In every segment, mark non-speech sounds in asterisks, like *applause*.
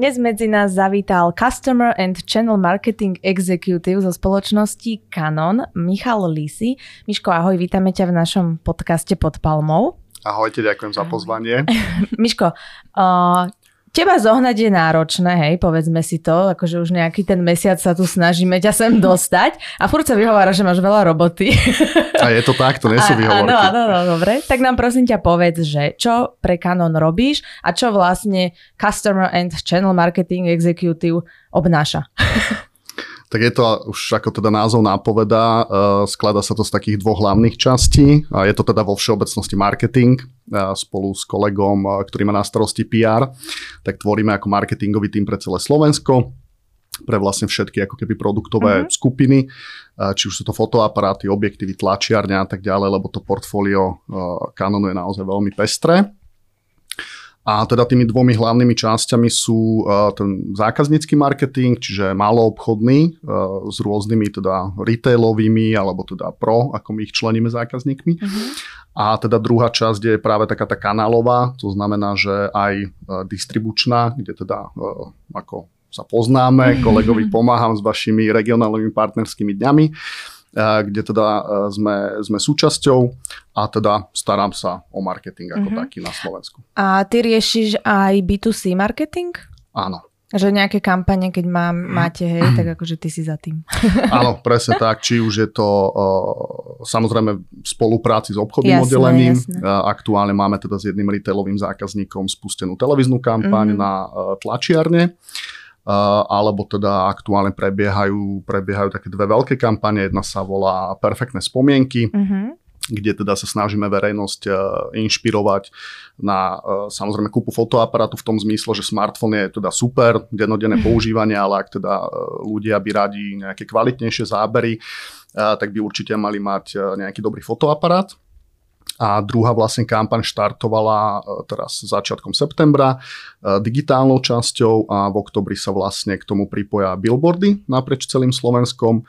Dnes medzi nás zavítal Customer and Channel Marketing Executive zo spoločnosti Canon, Michal Lisi. Miško, ahoj, vítame ťa v našom podcaste Pod palmou. Ahojte, ďakujem za pozvanie. *laughs* Miško, uh, Teba zohnať je náročné, hej, povedzme si to, akože už nejaký ten mesiac sa tu snažíme ťa sem dostať a furt sa vyhovára, že máš veľa roboty. A je to tak, to nie sú výhovorky. Áno, áno, áno, dobre. Tak nám prosím ťa povedz, že čo pre Canon robíš a čo vlastne Customer and Channel Marketing Executive obnáša. *laughs* Tak je to už ako teda názov nápoveda, uh, skladá sa to z takých dvoch hlavných častí. Je to teda vo všeobecnosti marketing uh, spolu s kolegom, uh, ktorý má na starosti PR. Tak tvoríme ako marketingový tým pre celé Slovensko pre vlastne všetky ako keby produktové uh-huh. skupiny, či už sú to fotoaparáty, objektívy, tlačiarne a tak ďalej, lebo to portfólio Canonu je naozaj veľmi pestré. A teda tými dvomi hlavnými časťami sú uh, ten zákaznícky marketing, čiže maloobchodný uh, s rôznymi teda retailovými alebo teda pro, ako my ich členíme zákazníkmi. Uh-huh. A teda druhá časť je práve taká tá kanálová, to znamená, že aj uh, distribučná, kde teda ako sa poznáme, kolegovi pomáham s vašimi regionálnymi partnerskými dňami kde teda sme, sme súčasťou a teda starám sa o marketing ako uh-huh. taký na Slovensku. A ty riešiš aj B2C marketing? Áno. Že nejaké kampane, keď má, máte, hej, tak akože ty si za tým. *laughs* Áno, presne tak. Či už je to uh, samozrejme v spolupráci s obchodným jasné, oddelením. Jasné. Uh, aktuálne máme teda s jedným retailovým zákazníkom spustenú televíznu kampaň mm-hmm. na uh, tlačiarne. Uh, alebo teda aktuálne prebiehajú, prebiehajú také dve veľké kampane. Jedna sa volá Perfektné spomienky, uh-huh. kde teda sa snažíme verejnosť uh, inšpirovať na uh, samozrejme kúpu fotoaparátu v tom zmysle, že smartfón je teda super, denodenné uh-huh. používanie, ale ak teda uh, ľudia by radi nejaké kvalitnejšie zábery, tak by určite mali mať nejaký dobrý fotoaparát. A druhá vlastne kampaň štartovala e, teraz začiatkom septembra e, digitálnou časťou a v oktobri sa vlastne k tomu pripoja billboardy naprieč celým Slovenskom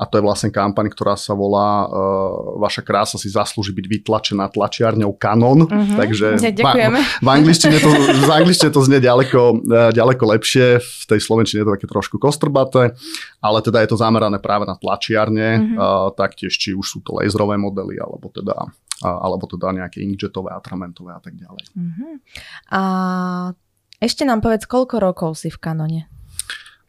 a to je vlastne kampaň, ktorá sa volá uh, Vaša krása si zaslúži byť vytlačená tlačiarňou Canon. Uh-huh. Takže Ďakujeme. V, v angličtine to, v angličtine to znie ďaleko, uh, ďaleko lepšie, v tej slovenčine je to také trošku kostrbaté, ale teda je to zamerané práve na tlačiarne, uh-huh. uh, taktiež či už sú to laserové modely, alebo teda alebo teda nejaké inkjetové, atramentové a tak ďalej. Uh-huh. A ešte nám povedz, koľko rokov si v kanone?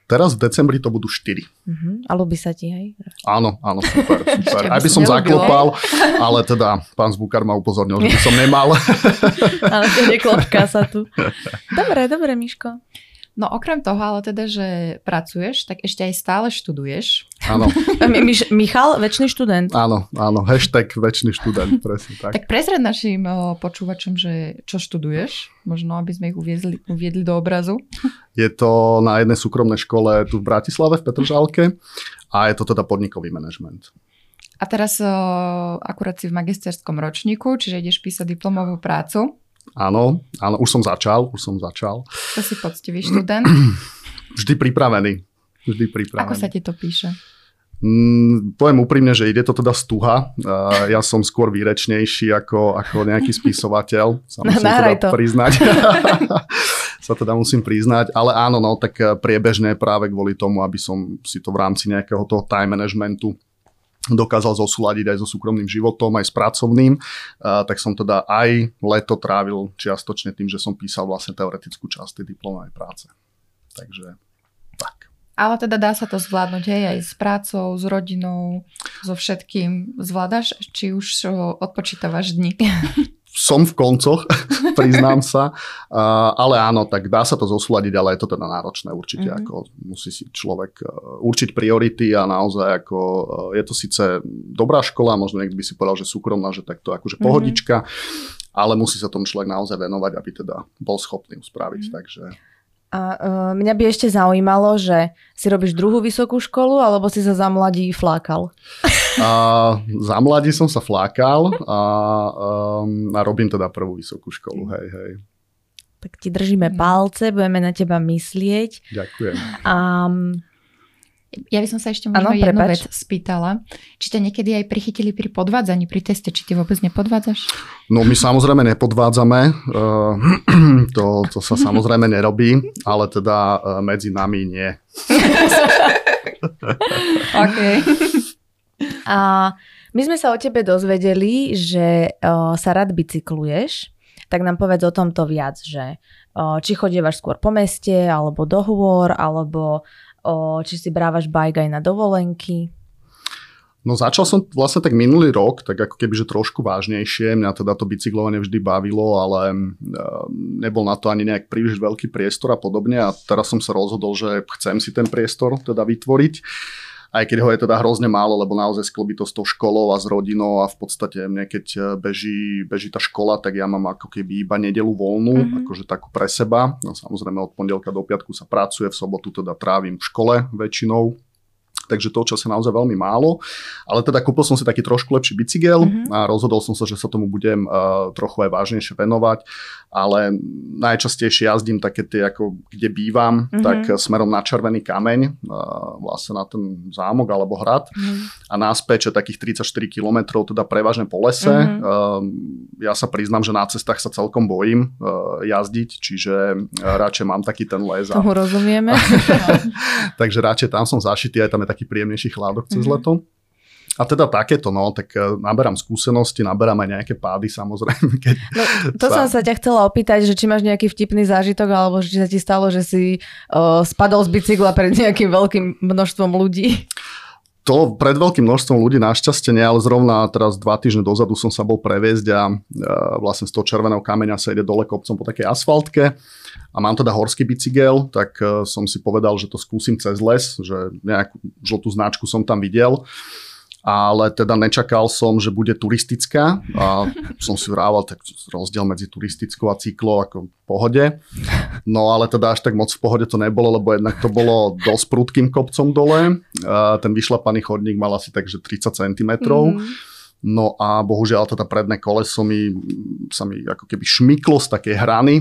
Teraz v decembri to budú 4. Uh-huh. A ľubí sa ti, hej? Áno, áno, super, *laughs* super. Aj by som zaklopal, ale teda pán Zvukar ma upozornil, že by som nemal. *laughs* ale to neklopká sa tu. *laughs* Dobre, dobre, Miško. No okrem toho, ale teda, že pracuješ, tak ešte aj stále študuješ. Áno. *laughs* Michal, väčší študent. Áno, áno, hashtag väčší študent, presne tak. Tak prezred našim počúvačom, že čo študuješ, možno aby sme ich uviedli, uviedli do obrazu. Je to na jednej súkromnej škole tu v Bratislave, v Petržalke a je to teda podnikový manažment. A teraz akurát si v magisterskom ročníku, čiže ideš písať diplomovú prácu. Áno, áno, už som začal, už som začal. To si poctivý študent? *clears throat* Vždy pripravený. Vždy pripravený. Ako sa ti to píše? Mm, poviem úprimne, že ide to teda stuha. Uh, ja som skôr výrečnejší ako, ako nejaký spisovateľ. Sa musím teda to. priznať. *laughs* *laughs* sa teda musím priznať. Ale áno, no, tak priebežne práve kvôli tomu, aby som si to v rámci nejakého toho time managementu dokázal zosúľadiť aj so súkromným životom, aj s pracovným, tak som teda aj leto trávil čiastočne tým, že som písal vlastne teoretickú časť tej diplomovej práce. Takže tak. Ale teda dá sa to zvládnuť aj, aj s prácou, s rodinou, so všetkým. Zvládaš, či už odpočítavaš dni? *laughs* som v koncoch, *laughs* priznám sa, uh, ale áno, tak dá sa to zosúľadiť, ale je to teda náročné určite, mm-hmm. ako musí si človek uh, určiť priority a naozaj ako uh, je to síce dobrá škola, možno niekto by si povedal, že súkromná, že takto akože mm-hmm. pohodička, ale musí sa tomu človek naozaj venovať, aby teda bol schopný spraviť, mm-hmm. takže... A uh, mňa by ešte zaujímalo, že si robíš druhú vysokú školu, alebo si sa za mladí flákal? A, za mladí som sa flákal a, um, a robím teda prvú vysokú školu, hej, hej. Tak ti držíme palce, budeme na teba myslieť. Ďakujem. Um, Ja by som sa ešte možno ano, jednu prepač. vec spýtala. Či ťa niekedy aj prichytili pri podvádzaní, pri teste, či ty vôbec nepodvádzaš? No my samozrejme nepodvádzame, uh, to, to sa samozrejme nerobí, ale teda uh, medzi nami nie. *laughs* OK. A my sme sa o tebe dozvedeli, že uh, sa rád bicykluješ, tak nám povedz o tomto viac, že uh, či chodievaš skôr po meste, alebo do hôr, alebo či si brávaš bike aj na dovolenky? No začal som vlastne tak minulý rok, tak ako keby, že trošku vážnejšie. Mňa teda to bicyklovanie vždy bavilo, ale nebol na to ani nejak príliš veľký priestor a podobne. A teraz som sa rozhodol, že chcem si ten priestor teda vytvoriť aj keď ho je teda hrozne málo, lebo naozaj sklbí to s tou školou a s rodinou a v podstate mne keď e, beží, beží tá škola, tak ja mám ako keby iba nedelu voľnú, mm-hmm. akože takú pre seba. No, samozrejme od pondelka do piatku sa pracuje, v sobotu teda trávim v škole väčšinou, takže toho času je naozaj veľmi málo. Ale teda kúpil som si taký trošku lepší bicykel mm-hmm. a rozhodol som sa, že sa tomu budem uh, trochu aj vážnejšie venovať, ale najčastejšie jazdím také tie, ako kde bývam, mm-hmm. tak smerom na Červený kameň, uh, vlastne na ten zámok alebo hrad mm-hmm. a náspäť, že takých 34 kilometrov, teda prevažne po lese. Mm-hmm. Uh, ja sa priznám, že na cestách sa celkom bojím uh, jazdiť, čiže uh, radšej mám taký ten les. A... Tomu rozumieme. *laughs* *laughs* takže radšej tam som zašitý, aj tam je taký príjemnejší chládok cez mm-hmm. leto. A teda takéto, no, tak uh, naberám skúsenosti, naberám aj nejaké pády samozrejme. Keď no, to sa... som sa ťa chcela opýtať, že či máš nejaký vtipný zážitok, alebo či sa ti stalo, že si uh, spadol z bicykla pred nejakým veľkým množstvom ľudí. To pred veľkým množstvom ľudí našťastie nie, ale zrovna teraz dva týždne dozadu som sa bol previesť a uh, vlastne z toho červeného kameňa sa ide dole kopcom po takej asfaltke. A mám teda horský bicykel, tak uh, som si povedal, že to skúsim cez les, že nejakú žltú značku som tam videl ale teda nečakal som, že bude turistická a som si vrával tak rozdiel medzi turistickou a cyklou ako v pohode. No ale teda až tak moc v pohode to nebolo, lebo jednak to bolo dosť prudkým kopcom dole. A ten vyšlapaný chodník mal asi takže 30 cm. Mm. No a bohužiaľ teda predné koleso mi, sa mi ako keby šmyklo z takej hrany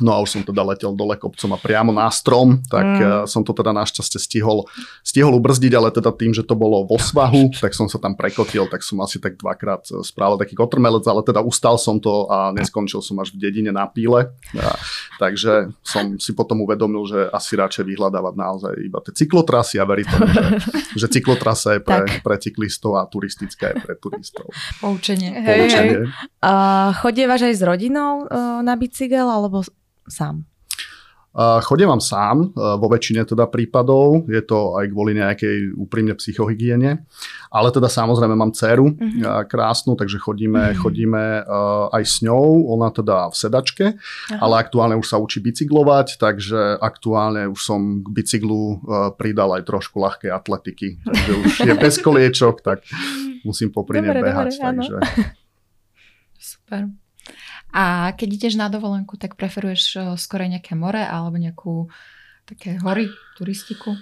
No a už som teda letel dole kopcom a priamo na strom, tak mm. som to teda našťastie stihol, stihol ubrzdiť, ale teda tým, že to bolo vo svahu, *laughs* tak som sa tam prekotil, tak som asi tak dvakrát eh, spravil taký kotrmelec, ale teda ustal som to a neskončil som až v dedine na píle. A, takže som si potom uvedomil, že asi radšej vyhľadávať naozaj iba tie cyklotrasy a veriť tomu, že, *laughs* že cyklotrasa je pre, pre cyklistov a turistická je pre turistov. Poučenie. Poučenie. Hej, hej. A chodievaš aj s rodinou uh, na bicykel, alebo sám? Chodím vám sám, uh, vo väčšine teda prípadov, je to aj kvôli nejakej úprimne psychohygiene, ale teda samozrejme mám dceru uh-huh. uh, krásnu, takže chodíme, uh-huh. chodíme uh, aj s ňou, ona teda v sedačke, uh-huh. ale aktuálne už sa učí bicyklovať, takže aktuálne už som k bicyklu pridal aj trošku ľahkej atletiky, takže už je *laughs* bez koliečok, tak musím popri nej behať. Dobre, takže... *laughs* Super. A keď ideš na dovolenku, tak preferuješ eh, skôr nejaké more alebo nejakú také hory, turistiku?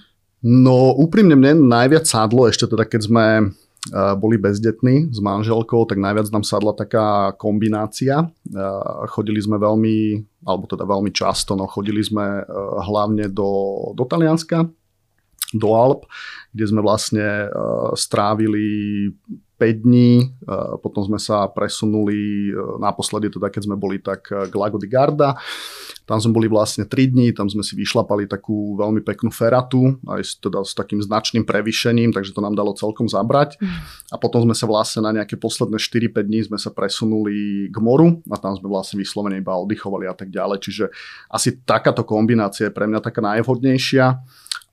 No úprimne mne najviac sadlo ešte teda, keď sme eh, boli bezdetní s manželkou, tak najviac nám sadla taká kombinácia. Eh, chodili sme veľmi, alebo teda veľmi často, no chodili sme hlavne do, do Talianska, do Alp, kde sme vlastne strávili 5 dní, potom sme sa presunuli e, naposledy, teda keď sme boli tak e, k Lago di Garda. Tam sme boli vlastne 3 dní, tam sme si vyšlapali takú veľmi peknú feratu, aj s, teda s takým značným prevýšením, takže to nám dalo celkom zabrať. Mm. A potom sme sa vlastne na nejaké posledné 4-5 dní sme sa presunuli k moru a tam sme vlastne vyslovene iba oddychovali a tak ďalej. Čiže asi takáto kombinácia je pre mňa taká najvhodnejšia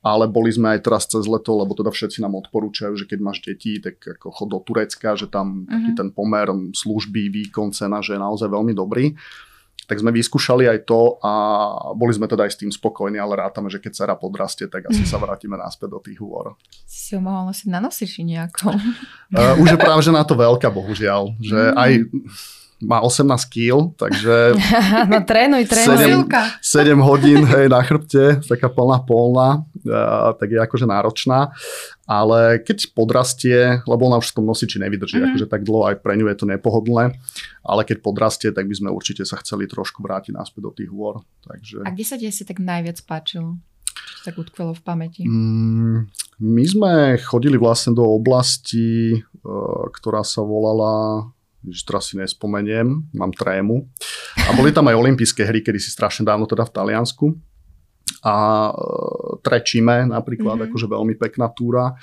ale boli sme aj teraz cez leto, lebo teda všetci nám odporúčajú, že keď máš deti, tak ako chod do Turecka, že tam uh-huh. taký ten pomer služby, výkon, cena, že je naozaj veľmi dobrý. Tak sme vyskúšali aj to a boli sme teda aj s tým spokojní, ale rátame, že keď dcera podrastie, tak asi sa *laughs* vrátime naspäť do tých hôr. Si ho mohol nosiť na nosiči nejakom. Uh, už je práve, že na to veľká, bohužiaľ. Že mm. aj má 18 kg, takže... *laughs* no trénuj, trénuj. 7, 7 hodín hej, na chrbte, taká plná polná, tak je akože náročná. Ale keď podrastie, lebo ona už v tom nosiči nevydrží, mm. akože tak dlho aj pre ňu je to nepohodlné, ale keď podrastie, tak by sme určite sa chceli trošku vrátiť naspäť do tých hôr. Takže... A kde sa ti si tak najviac páčilo? Čo tak utkvelo v pamäti? Mm, my sme chodili vlastne do oblasti, uh, ktorá sa volala že teraz si nespomeniem, mám trému. A boli tam aj olympijské hry, kedy si strašne dávno teda v Taliansku. A uh, Trečíme napríklad, mm-hmm. akože veľmi pekná túra.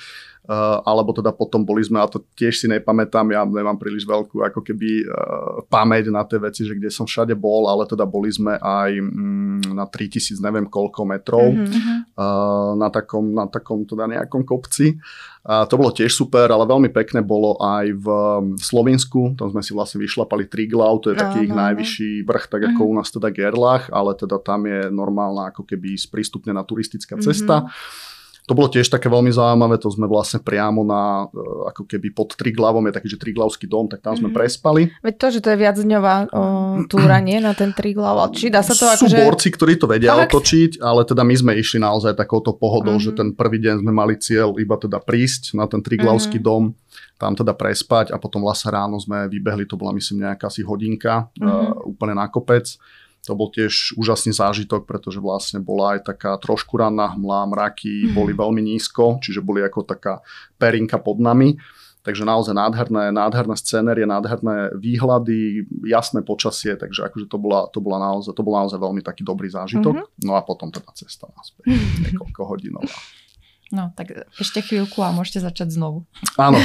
Uh, alebo teda potom boli sme, a to tiež si nepamätám, ja nemám príliš veľkú ako keby uh, pamäť na tie veci, že kde som všade bol, ale teda boli sme aj mm, na 3000 neviem koľko metrov mm-hmm. uh, na, takom, na takom teda nejakom kopci. A to bolo tiež super, ale veľmi pekné bolo aj v Slovensku, tam sme si vlastne vyšlapali Triglav, to je taký ich najvyšší vrch, tak ako mm-hmm. u nás teda Gerlach, ale teda tam je normálna ako keby sprístupnená turistická cesta. Mm-hmm to bolo tiež také veľmi zaujímavé, to sme vlastne priamo na, e, ako keby pod Triglavom, je taký, že Triglavský dom, tak tam sme mm-hmm. prespali. Veď to, že to je viacdňová o, túra, nie na ten Triglav, či dá sa to Sú že... borci, ktorí to vedia tak. otočiť, ale teda my sme išli naozaj takouto pohodou, mm-hmm. že ten prvý deň sme mali cieľ iba teda prísť na ten Triglavský mm-hmm. dom, tam teda prespať a potom vlastne ráno sme vybehli, to bola myslím nejaká asi hodinka, mm-hmm. uh, úplne na kopec to bol tiež úžasný zážitok, pretože vlastne bola aj taká trošku ranná hmla, mraky mm. boli veľmi nízko, čiže boli ako taká perinka pod nami. Takže naozaj nádherné, nádherné scénerie, nádherné výhľady, jasné počasie, takže akože to bola, to bola, naozaj, to bol naozaj veľmi taký dobrý zážitok. Mm-hmm. No a potom teda cesta naspäť, *laughs* niekoľko hodinová. No, tak ešte chvíľku a môžete začať znovu. Áno.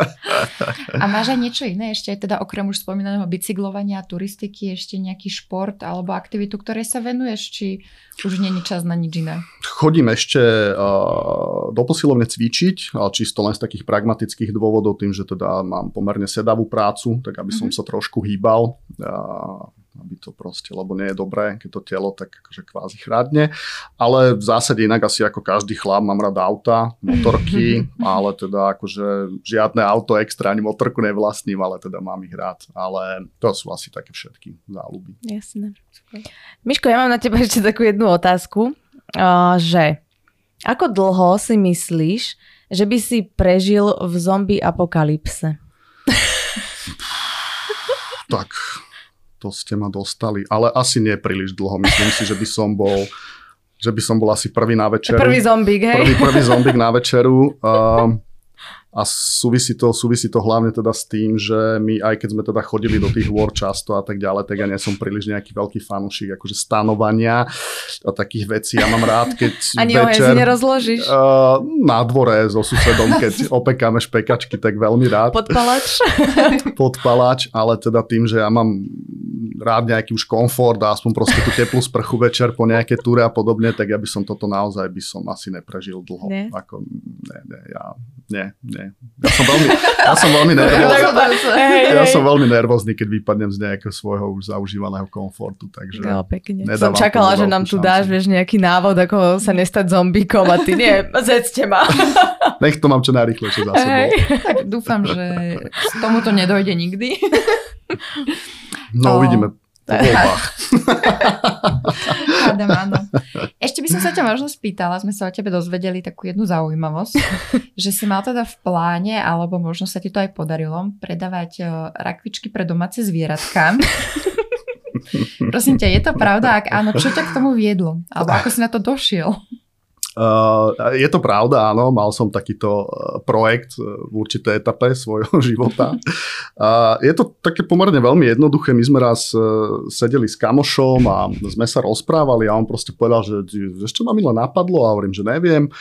*laughs* a máš aj niečo iné? Ešte teda okrem už spomínaného bicyklovania a turistiky, ešte nejaký šport alebo aktivitu, ktorej sa venuješ, či už není čas na nič iné? Chodím ešte uh, do posilovne cvičiť, ale čisto len z takých pragmatických dôvodov, tým, že teda mám pomerne sedavú prácu, tak aby som mm-hmm. sa trošku hýbal. Uh, aby to proste, lebo nie je dobré, keď to telo tak akože kvázi chradne. Ale v zásade inak asi ako každý chlap mám rád auta, motorky, *laughs* ale teda akože žiadne auto extra ani motorku nevlastním, ale teda mám ich rád. Ale to sú asi také všetky záľuby. Jasné. Miško, ja mám na teba ešte takú jednu otázku, že ako dlho si myslíš, že by si prežil v zombie apokalypse? tak to ste ma dostali. Ale asi nie príliš dlho. Myslím si, že by som bol že by som bol asi prvý na večeru. Prvý zombík, hej? Prvý, prvý zombík na večeru. Uh, a súvisí to, súvisí to hlavne teda s tým, že my aj keď sme teda chodili do tých war často a tak ďalej, tak ja nie som príliš nejaký veľký fanúšik akože stanovania a takých vecí. Ja mám rád, keď Ani večer... Ani nerozložíš? Uh, na dvore so susedom, keď *laughs* opekáme špekačky, tak veľmi rád. Podpalač? *laughs* Podpalač, ale teda tým, že ja mám rád nejaký už komfort a aspoň proste tú teplú sprchu večer po nejaké túre a podobne, tak ja by som toto naozaj by som asi neprežil dlho. Nie? Ako, nie, nie, ja, nie, nie. Ja som veľmi, ja som veľmi *laughs* nervózny. ja som veľmi nervózny, keď vypadnem z nejakého svojho už zaužívaného komfortu. Takže no, pekne. Som čakala, že nám tu dáš vieš, nejaký návod, ako sa nestať zombíkom a ty nie, zedzte ma. *laughs* Nech to mám čo najrychlejšie za sebou. Tak dúfam, že z tomuto nedojde nikdy. *laughs* No, uvidíme po voľbách. *laughs* Áno. Ešte by som sa ťa možno spýtala, sme sa o tebe dozvedeli takú jednu zaujímavosť, *laughs* že si mal teda v pláne, alebo možno sa ti to aj podarilo, predávať rakvičky pre domáce zvieratka. *laughs* Prosím ťa, je to pravda? Ak áno, čo ťa k tomu viedlo? Alebo ako si na to došiel? Uh, je to pravda, áno, mal som takýto uh, projekt uh, v určitej etape *laughs* svojho života. Uh, je to také pomerne veľmi jednoduché. My sme raz uh, sedeli s kamošom a sme sa rozprávali a on proste povedal, že ešte ma mi len napadlo a hovorím, že neviem.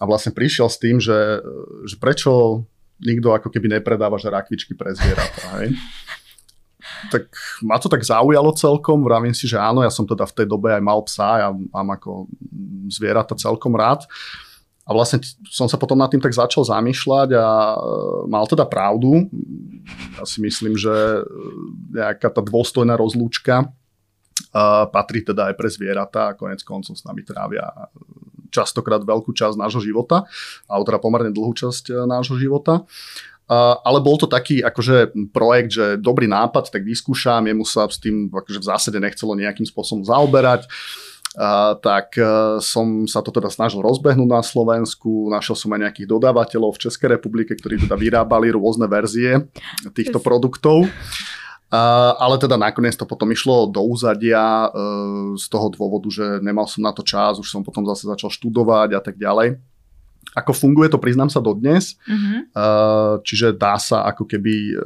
A vlastne prišiel s tým, že, že prečo nikto ako keby nepredáva že rakvičky pre zvieratá. Tak ma to tak zaujalo celkom, vravím si, že áno, ja som teda v tej dobe aj mal psa, ja mám ako zvieratá celkom rád. A vlastne som sa potom nad tým tak začal zamýšľať a e, mal teda pravdu. Ja si myslím, že e, nejaká tá dôstojná rozlúčka uh, patrí teda aj pre zvieratá a konec koncov s nami trávia častokrát veľkú časť nášho života, alebo teda pomerne dlhú časť nášho života. Ale bol to taký akože projekt, že dobrý nápad, tak vyskúšam, jemu sa s tým akože v zásade nechcelo nejakým spôsobom zaoberať. Uh, tak uh, som sa to teda snažil rozbehnúť na Slovensku, našiel som aj nejakých dodávateľov v Českej republike, ktorí teda vyrábali rôzne verzie týchto produktov. Uh, ale teda nakoniec to potom išlo do úzadia uh, z toho dôvodu, že nemal som na to čas, už som potom zase začal študovať a tak ďalej. Ako funguje to, priznám sa dodnes. Mhm. Uh, čiže dá sa ako keby uh,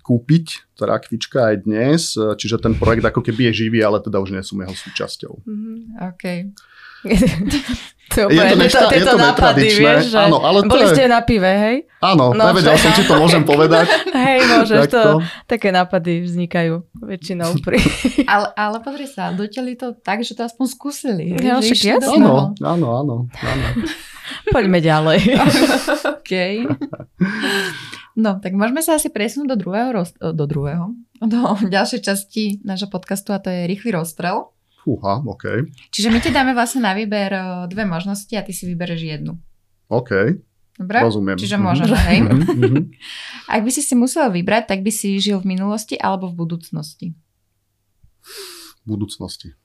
kúpiť tá rakvička aj dnes, uh, čiže ten projekt ako keby je živý, ale teda už nie som jeho súčasťou. Mhm. OK. *laughs* to Je to nešta- je tieto to nápady, vieš, že Áno, ale to boli je- ste na pive, hej? Áno, No, nevedel že- som, či to môžem povedať. *laughs* Hej, môžeš, to, také nápady vznikajú väčšinou pri... *laughs* Ale, ale pozri sa, dotieli to tak, že to aspoň skúsili. No, však jasné. Áno, áno, áno. áno. Poďme ďalej. *laughs* OK. No, tak môžeme sa asi presunúť do druhého, roz- do druhého, do *laughs* ďalšej časti nášho podcastu a to je rýchly rozstrel. Fúha, OK. Čiže my ti dáme vlastne na výber dve možnosti a ty si vybereš jednu. OK, Dobre? rozumiem. Čiže Mhm. môžeme, hej? Mhm, mhm. *laughs* Ak by si si musel vybrať, tak by si žil v minulosti alebo v budúcnosti. V budúcnosti.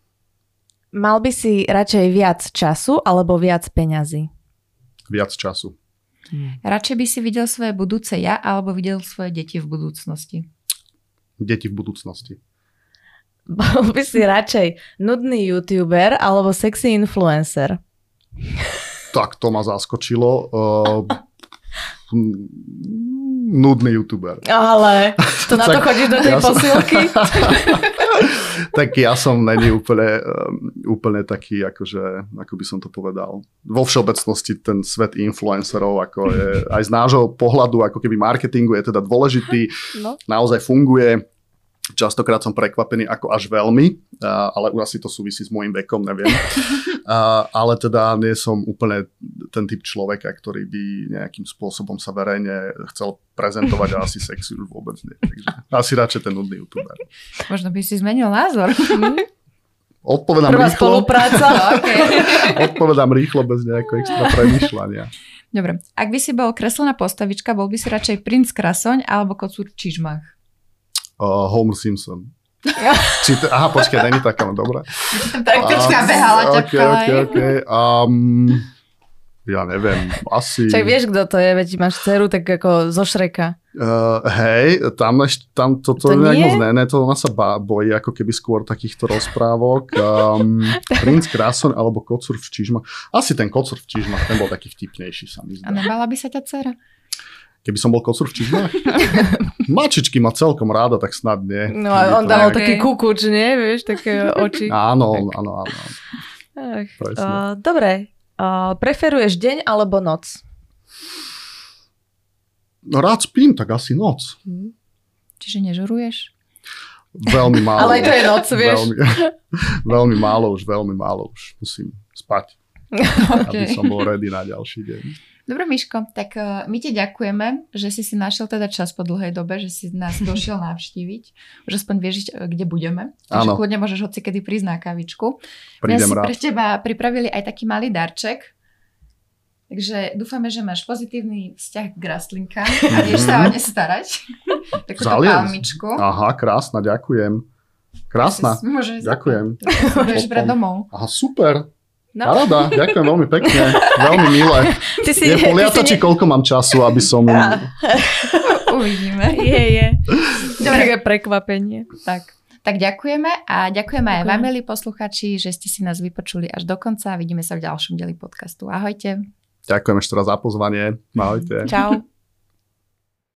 Mal by si radšej viac času alebo viac peňazí? Viac času. Radšej by si videl svoje budúce ja alebo videl svoje deti v budúcnosti. Deti v budúcnosti. Bol by si radšej nudný youtuber alebo sexy influencer? Tak to ma zaskočilo. Uh, *laughs* nudný youtuber. Ale to *laughs* na to chodíš do tej ja posilky? *laughs* tak ja som není úplne, um, úplne taký, akože, ako by som to povedal. Vo všeobecnosti ten svet influencerov, ako je aj z nášho pohľadu, ako keby marketingu je teda dôležitý, No. naozaj funguje. Častokrát som prekvapený ako až veľmi, ale asi to súvisí s môjim vekom, neviem. *laughs* Ale teda nie som úplne ten typ človeka, ktorý by nejakým spôsobom sa verejne chcel prezentovať a asi sexy už vôbec nie. Takže asi radšej ten nudný youtuber. Možno by si zmenil názor. Odpovedám Prvá rýchlo, spolupráca. okay. *laughs* odpovedám rýchlo bez nejakého extra *laughs* premyšľania. Dobre. Ak by si bol kreslená postavička, bol by si radšej princ Krasoň alebo kocúr čižmach? Uh, Homer Simpson. *laughs* Či to, aha, počkaj, není taká, no dobré. *laughs* Tak troška behala, ťapkala. ok, ok. Um, ja neviem, asi... Čak vieš, kto to je, veď máš dceru tak ako zo Šreka. Uh, hej, tam, ešte, tam toto To to nejak nie? moc ne, ne, to ona sa ba, bojí ako keby skôr takýchto rozprávok. Um, Princ Kráson alebo Kocur v Čižmach. Asi ten Kocur v Čižmach, ten bol taký vtipnejší sa mi A zdá. nebala by sa ťa dcera? Keby som bol Kocur v Čižmach? *laughs* Mačičky ma celkom ráda, tak snad nie. No a on dal taký kukuč, nie? Vieš, také oči. Áno, áno, áno. Ach, uh, dobre. Uh, preferuješ deň alebo noc? No rád spím, tak asi noc. Čiže nežuruješ? Veľmi *laughs* málo. Ale to je noc, vieš. Veľmi, *laughs* veľmi málo už, veľmi málo už. Musím spať, aby som bol ready na ďalší deň. Dobre, Miško, tak uh, my ti ďakujeme, že si si našiel teda čas po dlhej dobe, že si nás *laughs* došiel navštíviť. Už aspoň vieš, uh, kde budeme. Takže Áno. kľudne môžeš hoci kedy prísť na kavičku. My Prídem si rád. pre teba pripravili aj taký malý darček. Takže dúfame, že máš pozitívny vzťah k rastlinkám a vieš sa o ne starať. *laughs* Takúto palmičku. Aha, krásna, ďakujem. Krásna. Si Môžeš Ďakujem. Môžeš brať domov. Aha, super. No. Paráda, ďakujem veľmi pekne. Veľmi milé. Ty si, Je poliata, ty si či koľko mám času, aby som... Uvidíme. Je, je. Dobre. Také prekvapenie. Tak. Tak ďakujeme a ďakujeme aj Ďakujem. vám, milí posluchači, že ste si nás vypočuli až do konca. Vidíme sa v ďalšom deli podcastu. Ahojte. Ďakujem ešte raz za pozvanie. Ahojte. Čau.